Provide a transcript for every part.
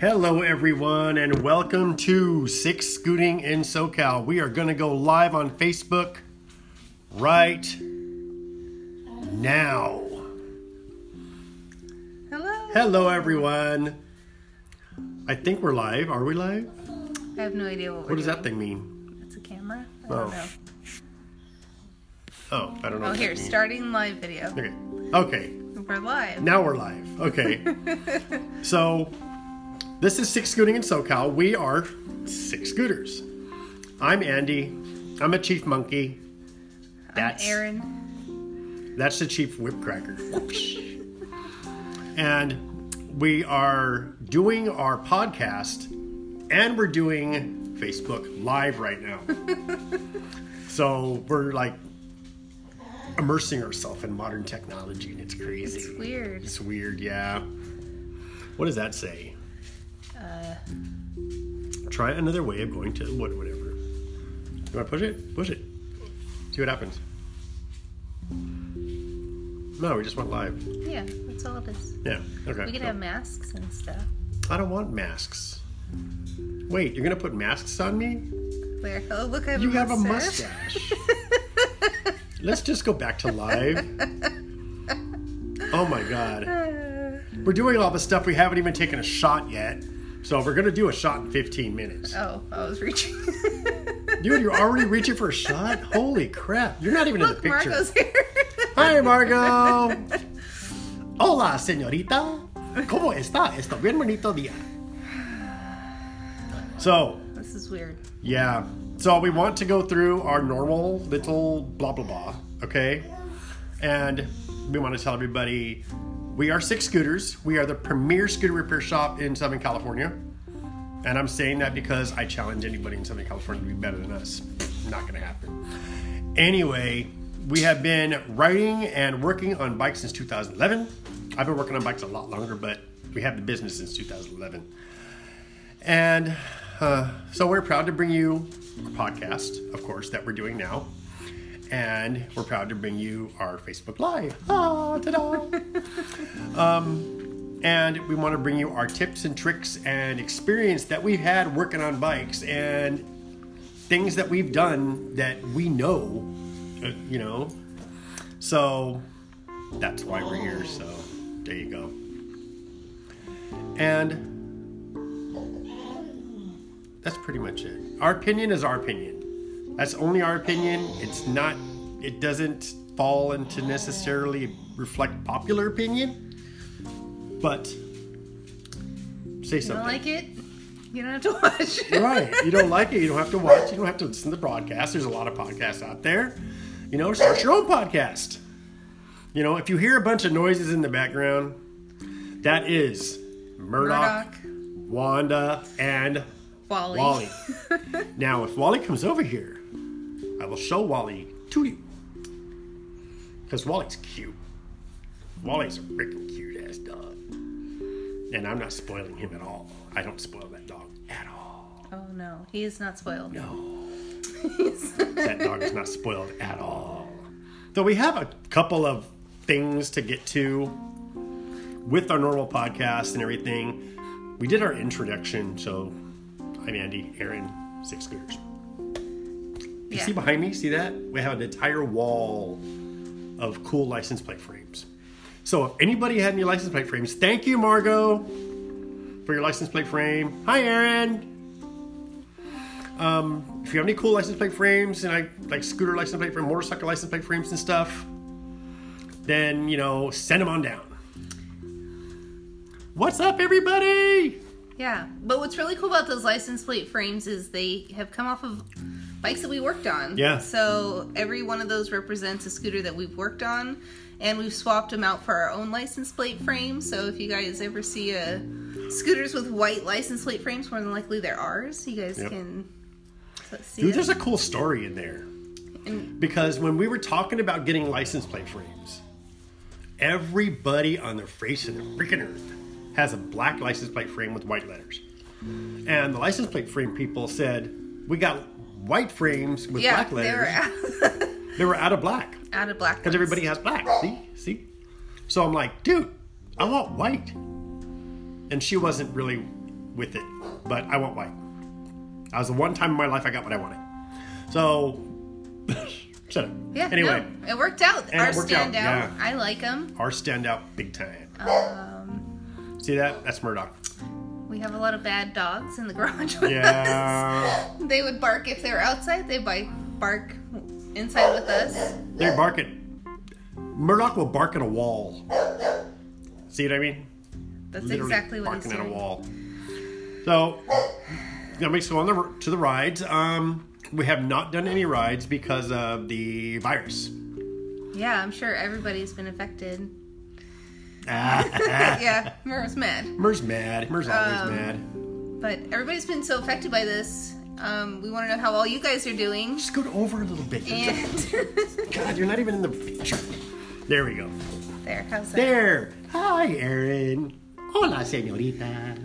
Hello, everyone, and welcome to Sick Scooting in SoCal. We are going to go live on Facebook right now. Hello. Hello, everyone. I think we're live. Are we live? I have no idea what we're What does that thing mean? It's a camera? I Oh. don't know. Oh, I don't know. Oh, here, starting live video. Okay. Okay. We're live. Now we're live. Okay. so, this is Sick Scooting in SoCal. We are Sick Scooters. I'm Andy. I'm a chief monkey. That's I'm Aaron. That's the chief whipcracker. and we are doing our podcast and we're doing Facebook Live right now. so we're like immersing ourselves in modern technology and it's crazy. It's weird. It's weird, yeah. What does that say? Try another way of going to what whatever. You want to push it? Push it. See what happens. No, we just went live. yeah, that's all it is. Yeah. Okay. We could So- have masks and stuff. I don't want masks. Wait, you're gonna put masks on me? Where? Oh, look, I have You a have a mustache. Let's just go back to live. Oh my god. We're doing all the stuff we haven't even taken a shot yet. So we're gonna do a shot in 15 minutes. oh, I was reaching. Dude, you're already reaching for a shot? Holy crap. You're not even in the picture. Marco's here. Hi, Margot. Hola, señorita. ¿Cómo está? Está bien bonito día. So, this is weird. yeah. So we want to go through our normal little blah blah blah, okay? And we want to tell everybody we are Sick Scooters. We are the premier scooter repair shop in Southern California. And I'm saying that because I challenge anybody in Southern California to be better than us. Not going to happen. Anyway, we have been riding and working on bikes since 2011. I've been working on bikes a lot longer, but we have the business since 2011. And uh, so we're proud to bring you a podcast, of course, that we're doing now. And we're proud to bring you our Facebook Live. Ah, ta-da! um, and we want to bring you our tips and tricks and experience that we've had working on bikes and things that we've done that we know, uh, you know. So that's why we're here. So there you go. And that's pretty much it. Our opinion is our opinion. That's only our opinion. It's not, it doesn't fall into necessarily reflect popular opinion, but say something. You don't like it? You don't have to watch. right. You don't like it, you don't have to watch, you don't have to listen to the podcast. There's a lot of podcasts out there. You know, start your own podcast. You know, if you hear a bunch of noises in the background, that is Murdoch, Murdoch, Wanda, and Wally. Wally. now, if Wally comes over here, I will show Wally to you. Because Wally's cute. Wally's a freaking cute ass dog. And I'm not spoiling him at all. I don't spoil that dog at all. Oh no, he is not spoiled. No. that dog is not spoiled at all. So we have a couple of things to get to with our normal podcast and everything. We did our introduction, so I'm Andy, Aaron, Sick Scooters. You Yeah. see behind me, see that? We have an entire wall of cool license plate frames. So if anybody had any license plate frames, thank you, Margot, for your license plate frame. Hi, Aaron. Um, if you have any cool license plate frames and I like scooter license plate frame, motorcycle license plate frames and stuff, then you know send them on down. What's up, everybody? Yeah, but what's really cool about those license plate frames is they have come off of bikes that we worked on. Yeah. So every one of those represents a scooter that we've worked on, and we've swapped them out for our own license plate frames. So if you guys ever see a scooters with white license plate frames, more than likely they're ours. You guys Yep. can see Dude, it. there's a cool story in there. And- Because when we were talking about getting license plate frames, everybody on the face of the freaking earth has a black license plate frame with white letters. And the license plate frame people said, We got white frames with yeah, black they were letters. out, They were out of black. out of black. Because everybody has black. See? See? So I'm like, dude, I want white. And she wasn't really with it, but I want white. I was the one time in my life I got what I wanted. So, shut up. Yeah. Anyway, no, it worked out. Our worked out, yeah. I like them. our standout big time. Um, See that? That's Murdoch. We have a lot of bad dogs in the garage with Yeah. us. They would bark if they were outside. They bite, bark inside with us. They bark at. Murdoch will bark at a wall. See what I mean? That's Literally exactly what he's barking at a wall. So, that makes go on the to the rides. Um, we have not done any rides because of the virus. Yeah, I'm sure everybody's been affected. Ah, yeah, Mer's mad. Mer's mad. Mer's always Um, mad. But everybody's been so affected by this. Um, we want to know how all you guys are doing. Just go over a little bit. And God, you're not even in the picture. There we go. there, how's that? There. Hi, Aaron. Hola, señorita.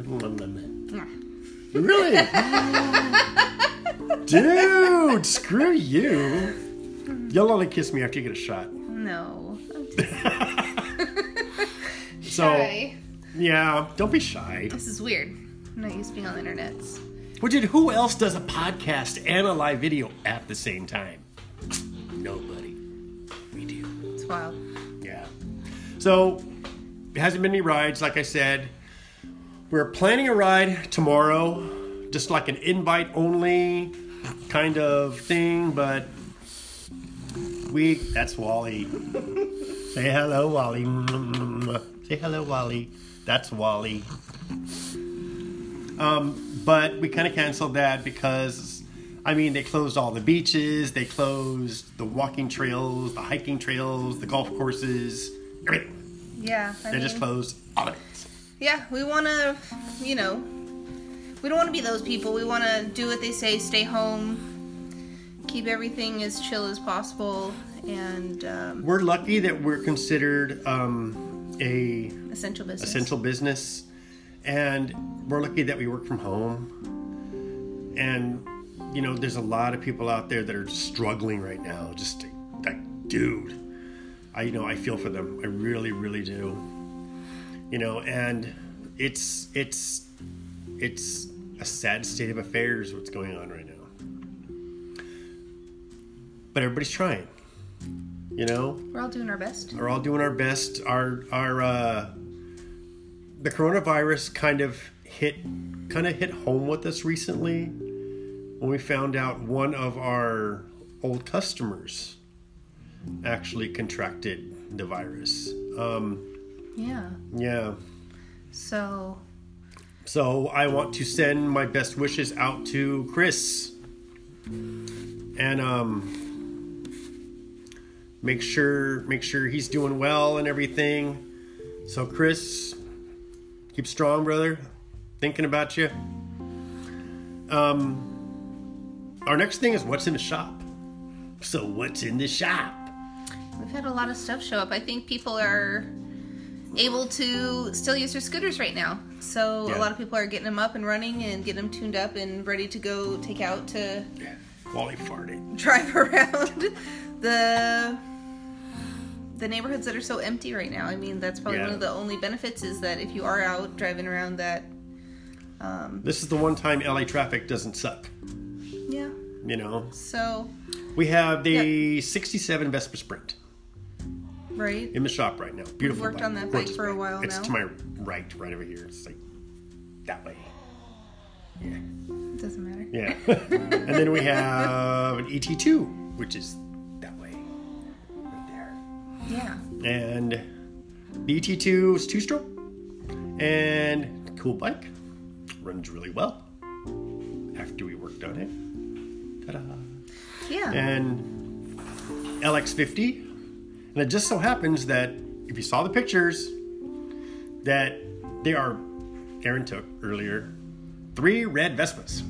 Really? Dude, screw you. You'll only kiss me after you get a shot. No. So, yeah, don't be shy. This is weird. I'm not used to being on the internet. Well, dude, who else does a podcast and a live video at the same time? Nobody. We do. It's wild. Yeah. So, it hasn't been any rides, like I said. We're planning a ride tomorrow, just like an invite only kind of thing, but we, that's Wally. Say hello, Wally. Mm-hmm. Say hello, Wally. That's Wally. Um, but we kind of canceled that because, I mean, they closed all the beaches, they closed the walking trails, the hiking trails, the golf courses, everything. Yeah. I They just closed all of it. Yeah, we want to, you know, we don't want to be those people. We want to do what they say, stay home, keep everything as chill as possible, and um, We're lucky that we're considered um, a essential business. essential business, and we're lucky that we work from home. And you know, there's a lot of people out there that are struggling right now. Just like, dude, I you know I feel for them. I really, really do. You know, and it's it's it's a sad state of affairs what's going on right now. But everybody's trying. You know, We're all doing our best. We're all doing our best. Our our uh, the coronavirus kind of hit kind of hit home with us recently when we found out one of our old customers actually contracted the virus. Um, Yeah. yeah. So, So I want to send my best wishes out to Chris. And um make sure make sure he's doing well and everything. So Chris, keep strong, brother. Thinking about you. Um our next thing is what's in the shop. So what's in the shop? we've had a lot of stuff show up. I think people are able to still use their scooters right now. So, Yeah. a lot of people are getting them up and running and getting them tuned up and ready to go take out to Yeah. Wally farted. drive around the the neighborhoods that are so empty right now. I mean, that's probably Yeah. one of the only benefits is that if you are out driving around that um This is the one time LA traffic doesn't suck. yeah. You know, So, we have the 67 Vespa Sprint. right? in the shop right now. Beautiful. We've worked bike. on that bike for a bike. while It's now. to my right, right over here. It's like that way. Yeah, It Doesn't matter. yeah. and then we have an ET2, which is Yeah. And the ET2 is two-stroke and cool bike. Runs really well. After we worked on it, ta-da! Yeah. and LX50. And it just so happens that if you saw the pictures, that they are, Aaron took earlier, three red Vespas.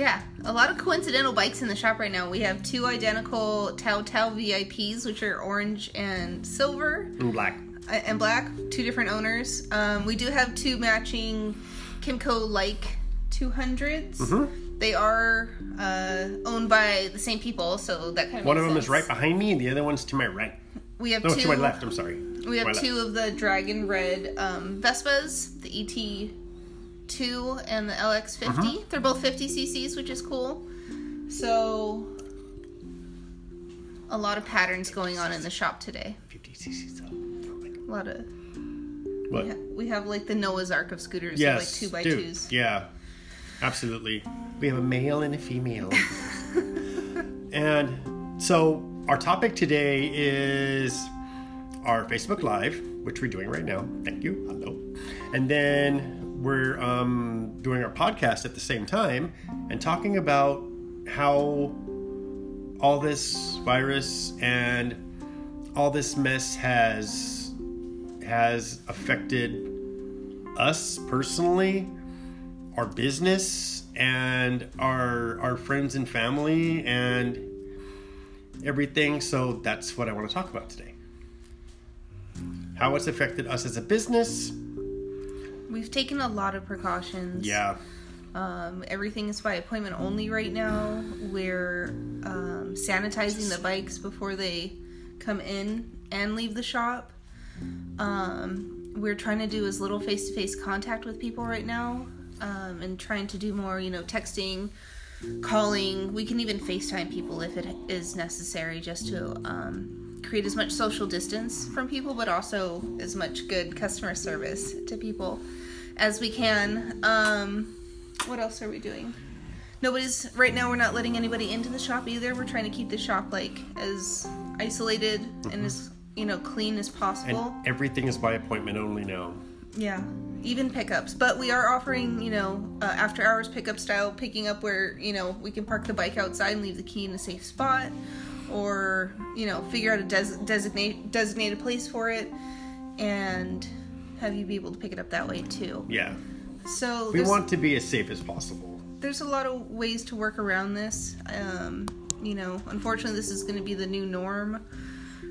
Yeah, a lot of coincidental bikes in the shop right now. We have two identical Tao Tao VIPs, which are orange and silver In black. uh, and black, two different owners. Um, we do have two matching Kymco like 200s. Mm-hmm. They are uh, owned by the same people, so that kind of One of them is right behind me, and the other one's to my right. We have No, two. to my left. I'm sorry. We have My left. two of the dragon red um, Vespas, the 2 and the LX50. Uh-huh. They're both 50 cc's, which is cool. So, a lot of patterns going on in the shop today. 50 cc's. A lot of. What? We, ha- we have like the Noah's Ark of scooters, Yes. like two by dude, twos. Yeah. Absolutely. We have a male and a female. and so our topic today is our Facebook Live, which we're doing right now. Thank you. Hello. And then we're um, doing our podcast at the same time and talking about how all this virus and all this mess has has affected us personally, our business, and our our friends and family and everything. So that's what I want to talk about today. How it's affected us as a business. We've taken a lot of precautions. Yeah. Um, everything is by appointment only right now. We're um, sanitizing the bikes before they come in and leave the shop. Um, we're trying to do as little face to face contact with people right now um, and trying to do more, you know, texting, calling. We can even FaceTime people if it is necessary just to um, create as much social distance from people, but also as much good customer service to people as we can. Um, what else are we doing? Nobody's right now. We're not letting anybody into the shop either. We're trying to keep the shop like as isolated and as you know clean as possible. And everything is by appointment only now. Yeah, even pickups. But we are offering, you know, uh, after hours pickup style, picking up where, you know, we can park the bike outside and leave the key in a safe spot or, you know, figure out a des- designate designated place for it and have you be able to pick it up that way too. Yeah. So We want to be as safe as possible. there's a lot of ways to work around this. Um, you know, unfortunately this is going to be the new norm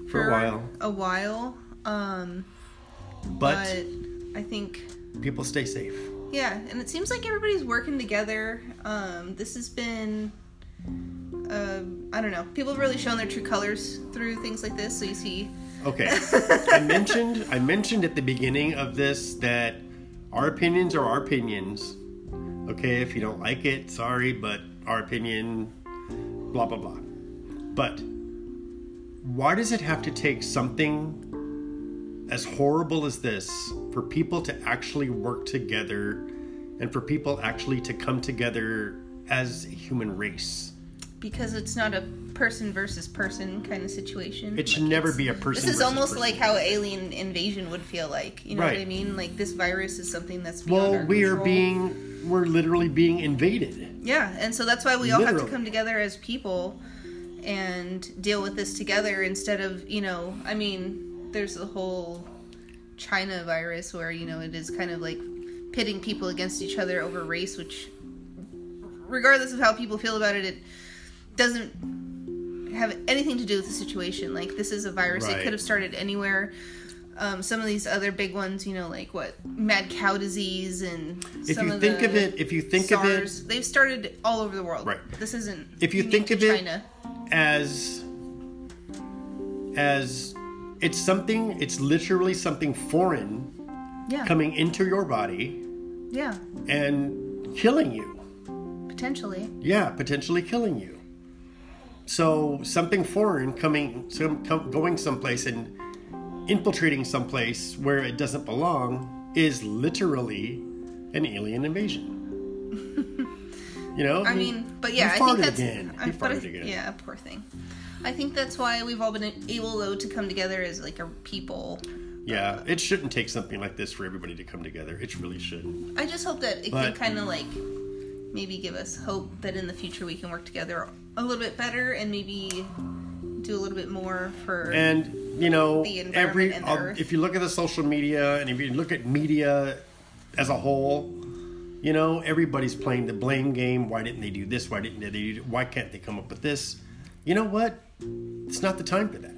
For a while. A while. Um, But, but I think people stay safe. Yeah, and it seems like everybody's working together. Um, this has been, uh, I don't know, people have really shown their true colors through things like this. So you see, Okay. I mentioned I mentioned at the beginning of this that our opinions are our opinions. Okay, if you don't like it, sorry, but our opinion blah blah blah. But why does it have to take something as horrible as this for people to actually work together and for people actually to come together as a human race? Because it's not a person versus person kind of situation. It should Like, never be a person. This is almost person. like how alien invasion would feel like. You know what I mean? Like this virus is something that's beyond Well, we are being we're literally being invaded. Yeah, and so that's why we all have to come together as people and deal with this together instead of, you know, I mean, there's the whole China virus where, you know, it is kind of like pitting people against each other over race, which, regardless of how people feel about it, it doesn't have anything to do with the situation. Like, this is a virus, Right. it could have started anywhere. Um, some of these other big ones, you know, like what mad cow disease and If you of think of it, if you think of it They've started all over the world. Right. This isn't. If you think of to it- China. as as it's something it's literally something foreign yeah, coming into your body yeah, and killing you. potentially. Yeah, potentially killing you. So something foreign coming some com, going someplace and infiltrating someplace where it doesn't belong is literally an alien invasion. you know? I mean, but yeah, I think that's. again. I, but I- again. Yeah, poor thing. I think that's why we've all been able though to come together as like a people. Yeah, uh, it shouldn't take something like this for everybody to come together. It really shouldn't. I just hope that it But- can kind of like maybe give us hope that in the future we can work together a little bit better and maybe do a little bit more for. And you know, The environment every and the all- earth. if you look at the social media and if you look at media as a whole, you know, everybody's playing the blame game. Why didn't they do this? Why didn't they do? Why can't they come up with this? You know what? It's not the time for that.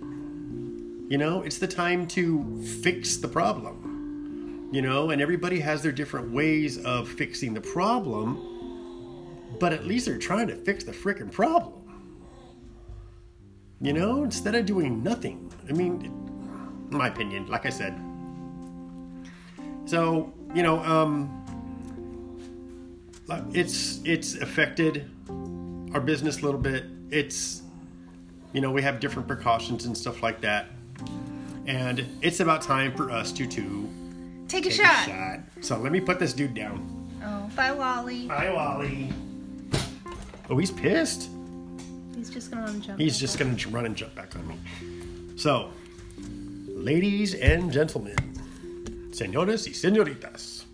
You know, it's the time to fix the problem. You know, and everybody has their different ways of fixing the problem, but at least they're trying to fix the freaking problem. You know, instead of doing nothing. I mean, in my opinion, like I said. So, you know, um, uh, it's it's affected our business a little bit. It's you know we have different precautions and stuff like that, and it's about time for us to to Take a take shot. a shot. So let me put this dude down. Oh, bye, Wally. Bye Wally. Oh, he's pissed. He's just gonna want to jump. He's just gonna run and jump back on me. So, ladies and gentlemen, señores y señoritas,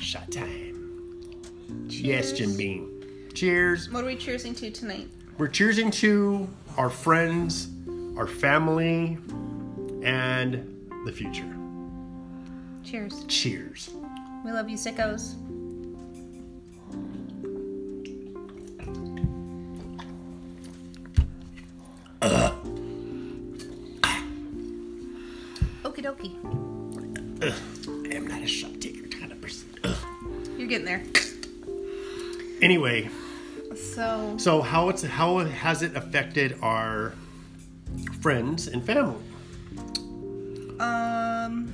shot time. Yes, Jim Beam. Cheers. What are we cheersing to tonight? We're cheersing to our friends, our family, and the future. Cheers. Cheers. We love you, sickos. Anyway, So, so how it's how has it affected our friends and family? um,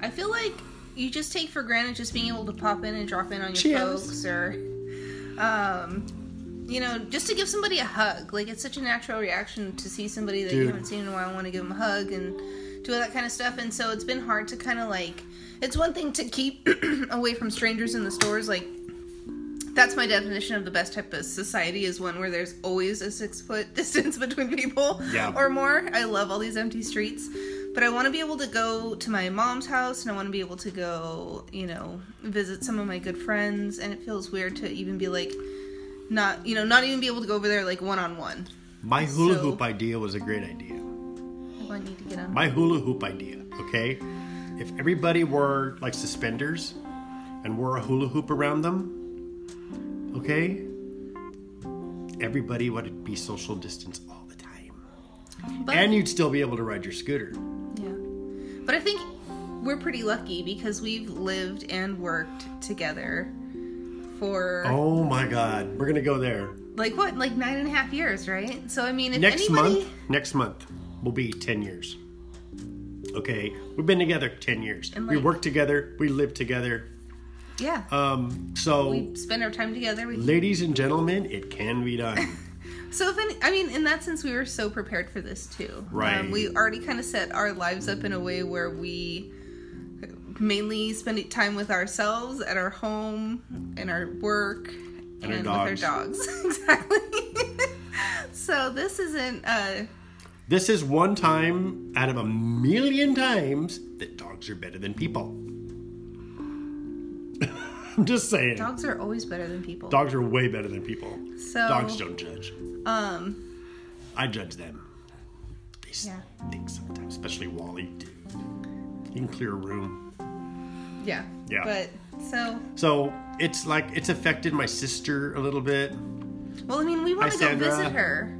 I feel like you just take for granted just being able to pop in and drop in on your Cheers. folks, or, um, you know, just to give somebody a hug. Like it's such a natural reaction to see somebody that you haven't seen in a while, and want to give them a hug and do all that kind of stuff. And so it's been hard to kind of like. It's one thing to keep away from strangers in the stores, like that's my definition of the best type of society is one where there's always a six foot distance between people Yeah. or more. I love all these empty streets. But I want to be able to go to my mom's house and I want to be able to go, you know, visit some of my good friends. And it feels weird to even be like, not, you know, not even be able to go over there like one on one. My hula So- hoop idea was a great idea. Oh, I need to get on. My hula hoop idea, okay? If everybody wore like suspenders and wore a hula hoop around them, okay? Everybody would be social distance all the time. But, And you'd still be able to ride your scooter. yeah. But I think we're pretty lucky because we've lived and worked together for Oh my god, we're gonna go there. like what, like nine and a half years, right? So I mean, if next anybody, month next month will be 10 years okay we've been together 10 years And, we like- work together we live together yeah, um so we spend our time together. We ladies and gentlemen it can be done So if any, I mean, in that sense, we were so prepared for this too. Right. Um, we already kind of set our lives up in a way where we mainly spend time with ourselves at our home and our work And our with dogs. our dogs. exactly. so this isn't. Uh, this is one time out of a million times that dogs are better than people i'm just saying dogs are always better than people. dogs are way better than people so dogs don't judge um. i judge them they Yeah. think sometimes especially wally dude he can clear a room Yeah. Yeah. But so So it's like it's affected my sister a little bit. Well, I mean, we want to go visit her.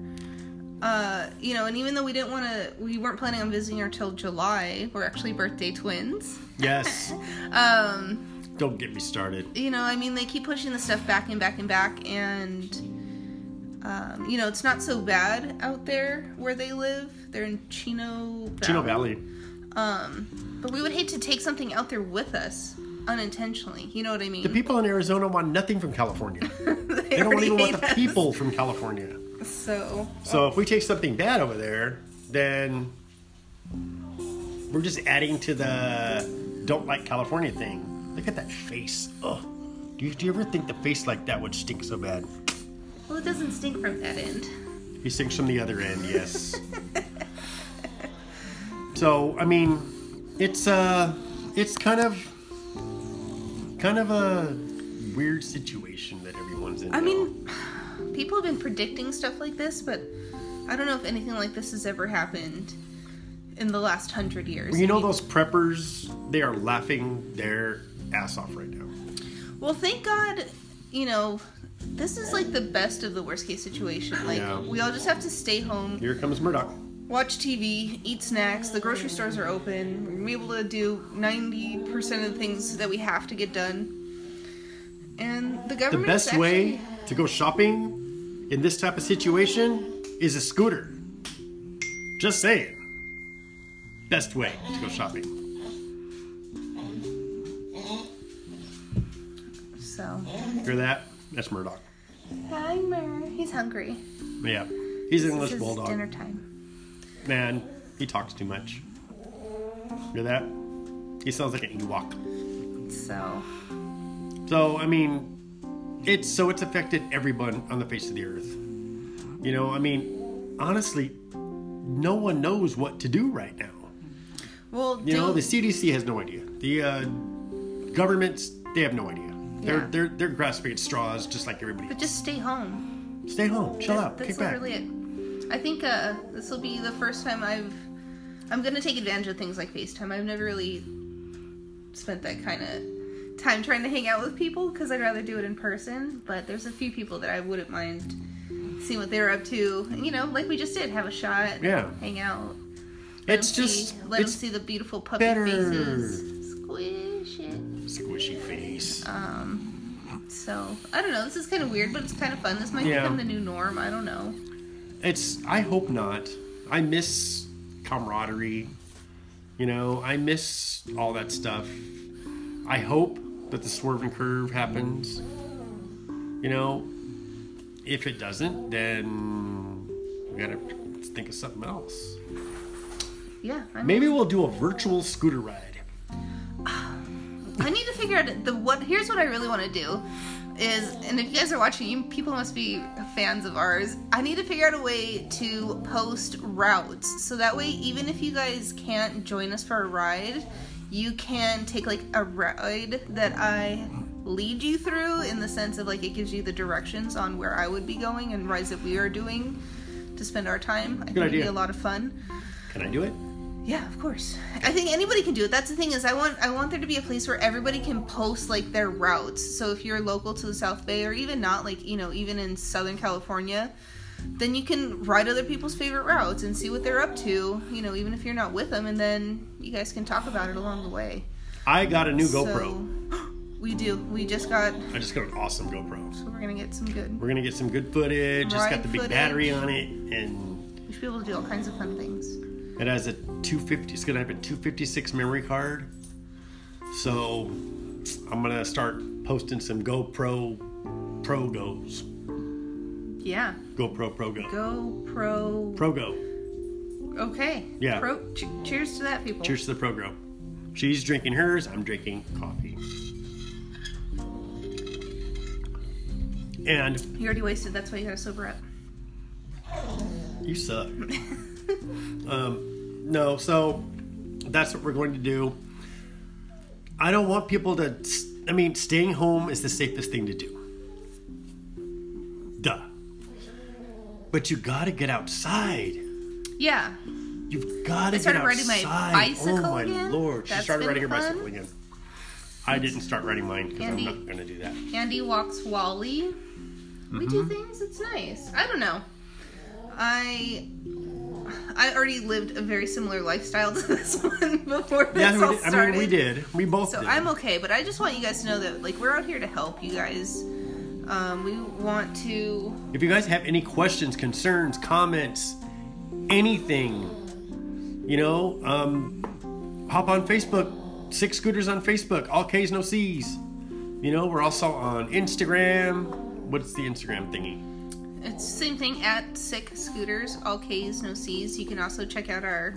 Uh, you know, and even though we didn't want to, we weren't planning on visiting her till July. We're actually birthday twins. Yes. Um, Don't get me started. you know, I mean, they keep pushing the stuff back and back and back, and um, you know, it's not so bad out there where they live. They're in Chino Valley. Chino Valley. Um, but we would hate to take something out there with us unintentionally. You know what I mean? The people in Arizona want nothing from California. they They don't even want the us. people from California. So So if we take something bad over there, then we're just adding to the don't like California thing. Look at that face. Ugh. Do you, do you ever think the face like that would stink so bad? well, it doesn't stink from that end. He stinks from the other end, yes. so I mean, it's uh, it's kind of, kind of a weird situation that everyone's in. I now. mean, people have been predicting stuff like this, but I don't know if anything like this has ever happened in the last hundred years. you know I mean, those preppers? They are laughing their ass off right now. Well, thank God, you know, this is like the best of the worst case situation. Like, Yeah. we all just have to stay home, Here comes Murdoch. watch TV, eat snacks. The grocery stores are open. We're gonna be able to do 90% of the things that we have to get done. And the government. The best is way to go shopping in this type of situation is a scooter. Just saying. Best way to go shopping. Hear that? That's Murdoch. Hi, Mer. He's hungry. Yeah. He's an English is bulldog. dinner time. Man, he talks too much. Hear that? He sounds like an Ewok. So, So, I mean, it's so it's affected everyone on the face of the earth. You know, I mean, honestly, no one knows what to do right now. well, You know, the CDC has no idea. The uh, governments, they have no idea. They're Yeah. they're they're grasping at straws just like everybody. but else. just stay home. Stay home, chill That- out, That's kick back. literally it. I think uh, this will be the first time I've. I'm gonna take advantage of things like FaceTime. I've never really spent that kind of time trying to hang out with people because I'd rather do it in person. But there's a few people that I wouldn't mind seeing what they're up to. You know, like we just did, have a shot, Yeah. hang out. Let It's just see, let 'em it's see the beautiful puppy better. faces. Squish it. squishy face. Um, so I don't know. This is kind of weird, but it's kind of fun. This might Yeah. become the new norm. I don't know. It's I hope not. I miss camaraderie. You know, I miss all that stuff. I hope that the swerve and curve happens. You know, if it doesn't, then we gotta think of something else. Yeah, I mean, Maybe we'll do a virtual scooter ride. I need to figure out the what. Here's what I really want to do is, and if you guys are watching, you people must be fans of ours. I need to figure out a way to post routes so that way, even if you guys can't join us for a ride, you can take like a ride that I lead you through in the sense of like it gives you the directions on where I would be going and rides that we are doing to spend our time. I think it'd be idea. a lot of fun. Can I do it? Yeah, of course. I think anybody can do it. That's the thing is I want I want there to be a place where everybody can post like their routes. So if you're local to the South Bay or even not like, you know, even in Southern California, then you can ride other people's favorite routes and see what they're up to, you know, even if you're not with them and then you guys can talk about it along the way. I got a new So- GoPro. we do. We just got I just got an awesome GoPro. so we're going to get some good. We're gonna get some good footage. It's got the big footage. battery on it, and We should be able to do all kinds of fun things. It has a 250. It's gonna have a 256 memory card. So I'm gonna start posting some GoPro Pro Goes. Yeah. GoPro Pro Go. Go pro. Pro Go. Okay. Yeah. Pro. Ch- cheers to that, people. Cheers to the Pro Go. She's drinking hers. I'm drinking coffee. And You already wasted. That's why you gotta sober up. You suck. um, no, so that's what we're going to do. I don't want people to. I mean, staying home is the safest thing to do. Duh. But you gotta get outside. Yeah. You've got to I get started outside. riding my bicycle oh my again. lord! She started riding her fun. bicycle again. I didn't start riding mine because I'm not going to do that. Andy walks Wally. We Mm-hmm. do things. It's nice. I don't know. I I already lived a very similar lifestyle to this one before this Yeah, we all did, I started. mean, we did. We both So did. I'm okay, but I just want you guys to know that like we're out here to help you guys. Um, we want to If you guys have any questions, concerns, comments, anything, you know, um, hop on Facebook. Sick Scooters on Facebook. All K's, no C's. You know, we're also on Instagram. What's the Instagram thingy? It's the same thing at Sick Scooters, all K's, no C's. You can also check out our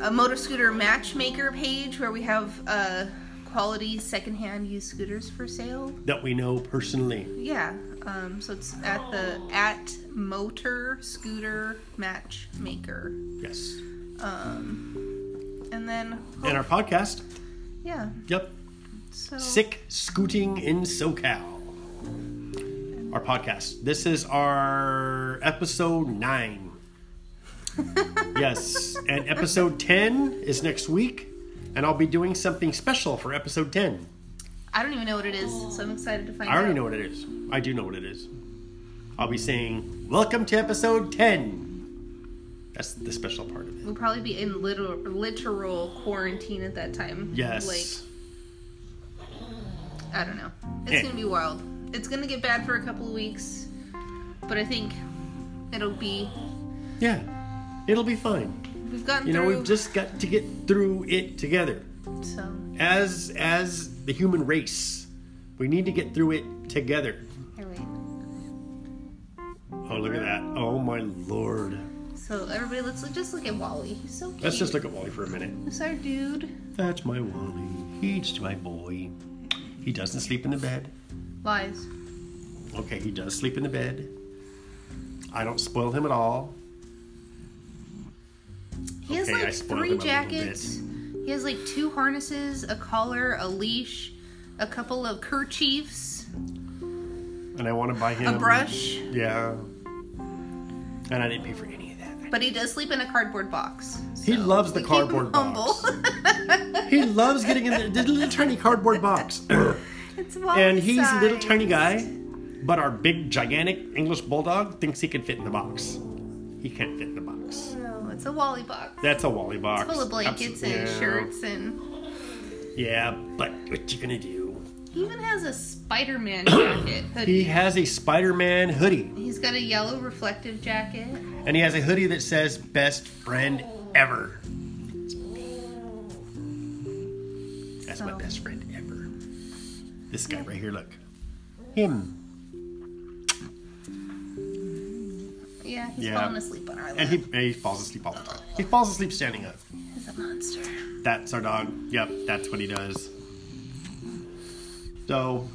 uh, Motor Scooter Matchmaker page where we have uh, quality secondhand used scooters for sale. That we know personally. Yeah, um, so it's at the at Motor Scooter Matchmaker. Yes. Um, and then, And our podcast. yeah, Yep. so Sick Scooting in SoCal. Our podcast. This is our episode nine. yes. And episode 10 is next week. And I'll be doing something special for episode 10. I don't even know what it is, so I'm excited to find I out. I already know what it is. I do know what it is. I'll be saying, Welcome to episode 10. That's the special part of it. We'll probably be in literal, literal quarantine at that time. Yes. Like, I don't know. It's Eh. gonna be wild. It's gonna get bad for a couple of weeks, but I think it'll be. yeah. It'll be fine. We've gotten You know, through. we've just got to get through it together. so as as the human race we need to get through it together. Here, wait. Oh, look at that. Oh, my lord. So everybody, let's look, just look at Wally. He's so cute. Let's just look at Wally for a minute. Who's our dude? That's my Wally. He's my boy. He doesn't sleep in the bed. Lies. Okay, he does sleep in the bed. I don't spoil him at all. He has Okay, like three him a little jackets. He has like two harnesses, a collar, a leash, a couple of kerchiefs, And I want to buy him a brush. Yeah. And I didn't pay for any of that. But he does sleep in a cardboard box. He loves the we keep him cardboard box. He loves getting in the little tiny cardboard box. it's and he's a little tiny guy, but our big, gigantic English bulldog thinks he can fit in the box. He can't fit in the box. No, it's a Wally box. That's a Wally box. Full of blankets Absol- and yeah. shirts and Yeah, but what you gonna do? he even has a Spider-Man jacket hoodie. He has a Spider-Man hoodie, He's got a yellow reflective jacket. and he has a hoodie that says "Best Friend Ever." That's my best friend. This guy right here, look. Him. Yeah, he's Yeah. falling asleep on our lap. And he, and he falls asleep all the time. He falls asleep standing up. He's a monster. That's our dog. Yep, that's what he does. So,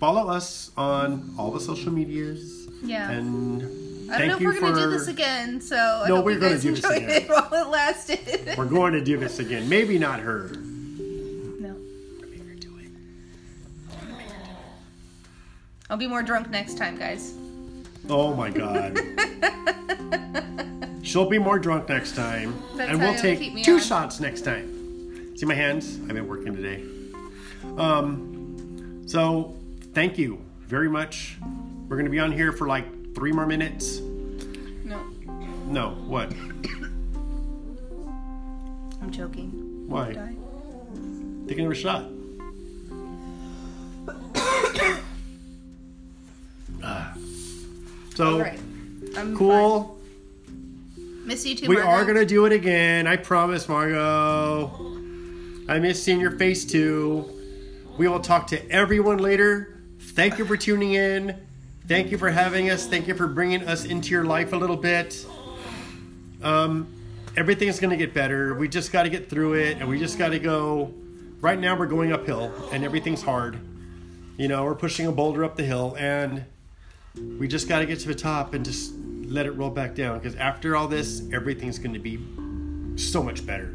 follow us on all the social medias. Yeah. And I don't know if we're gonna do this again, so I No, hope we're you gonna do this again. it while it lasted. We're going to do this again. Maybe not her. I'll be more drunk next time, guys. Oh my god. She'll be more drunk next time. That's and we'll take two on. shots next time. See my hands? I've been working today. Um, so, thank you very much. We're going to be on here for like three more minutes. No, No, what? I'm joking. Why? Take another shot. Ah. so, right, cool. fine. Miss you too. We Margo. are gonna do it again. I promise, Margot. I miss seeing your face too. We will talk to everyone later. Thank you for tuning in. Thank you for having us. Thank you for bringing us into your life a little bit. Um, everything's gonna get better. We just got to get through it, and we just got to go. Right now, we're going uphill, and everything's hard. You know, we're pushing a boulder up the hill, and we just got to get to the top and just let it roll back down because after all this everything's going to be so much better.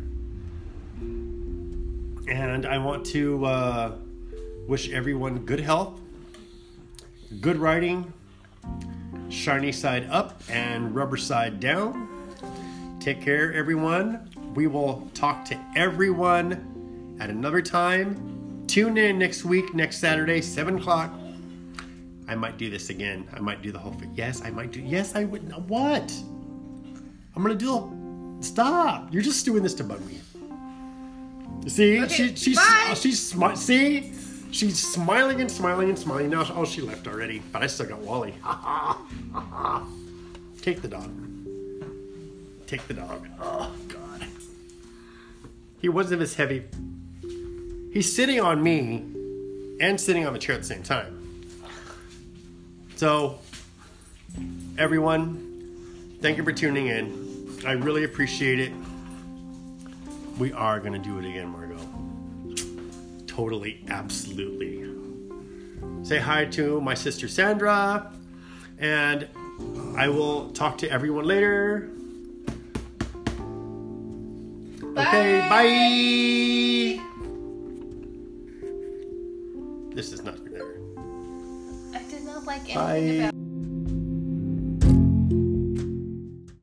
And i want to uh, wish everyone good health good riding shiny side up and rubber side down. Take care everyone. We will talk to everyone at another time. Tune in next week next saturday 7 o'clock I might do this again. I might do the whole thing. Yes, I might do. Yes, I would. What? I'm gonna do. Stop! You're just doing this to bug me. See, Okay, she, she's bye. Oh, she's smart. see, she's smiling and smiling and smiling. Now, oh, she left already, but I still got Wally. Take the dog. Take the dog. Oh God. He wasn't as heavy. He's sitting on me and sitting on the chair at the same time. So, everyone, thank you for tuning in. I really appreciate it. We are going to do it again, Margot. Totally, absolutely. Say hi to my sister Sandra, and I will talk to everyone later. Okay, bye. This is not there. I like anything Bye. about.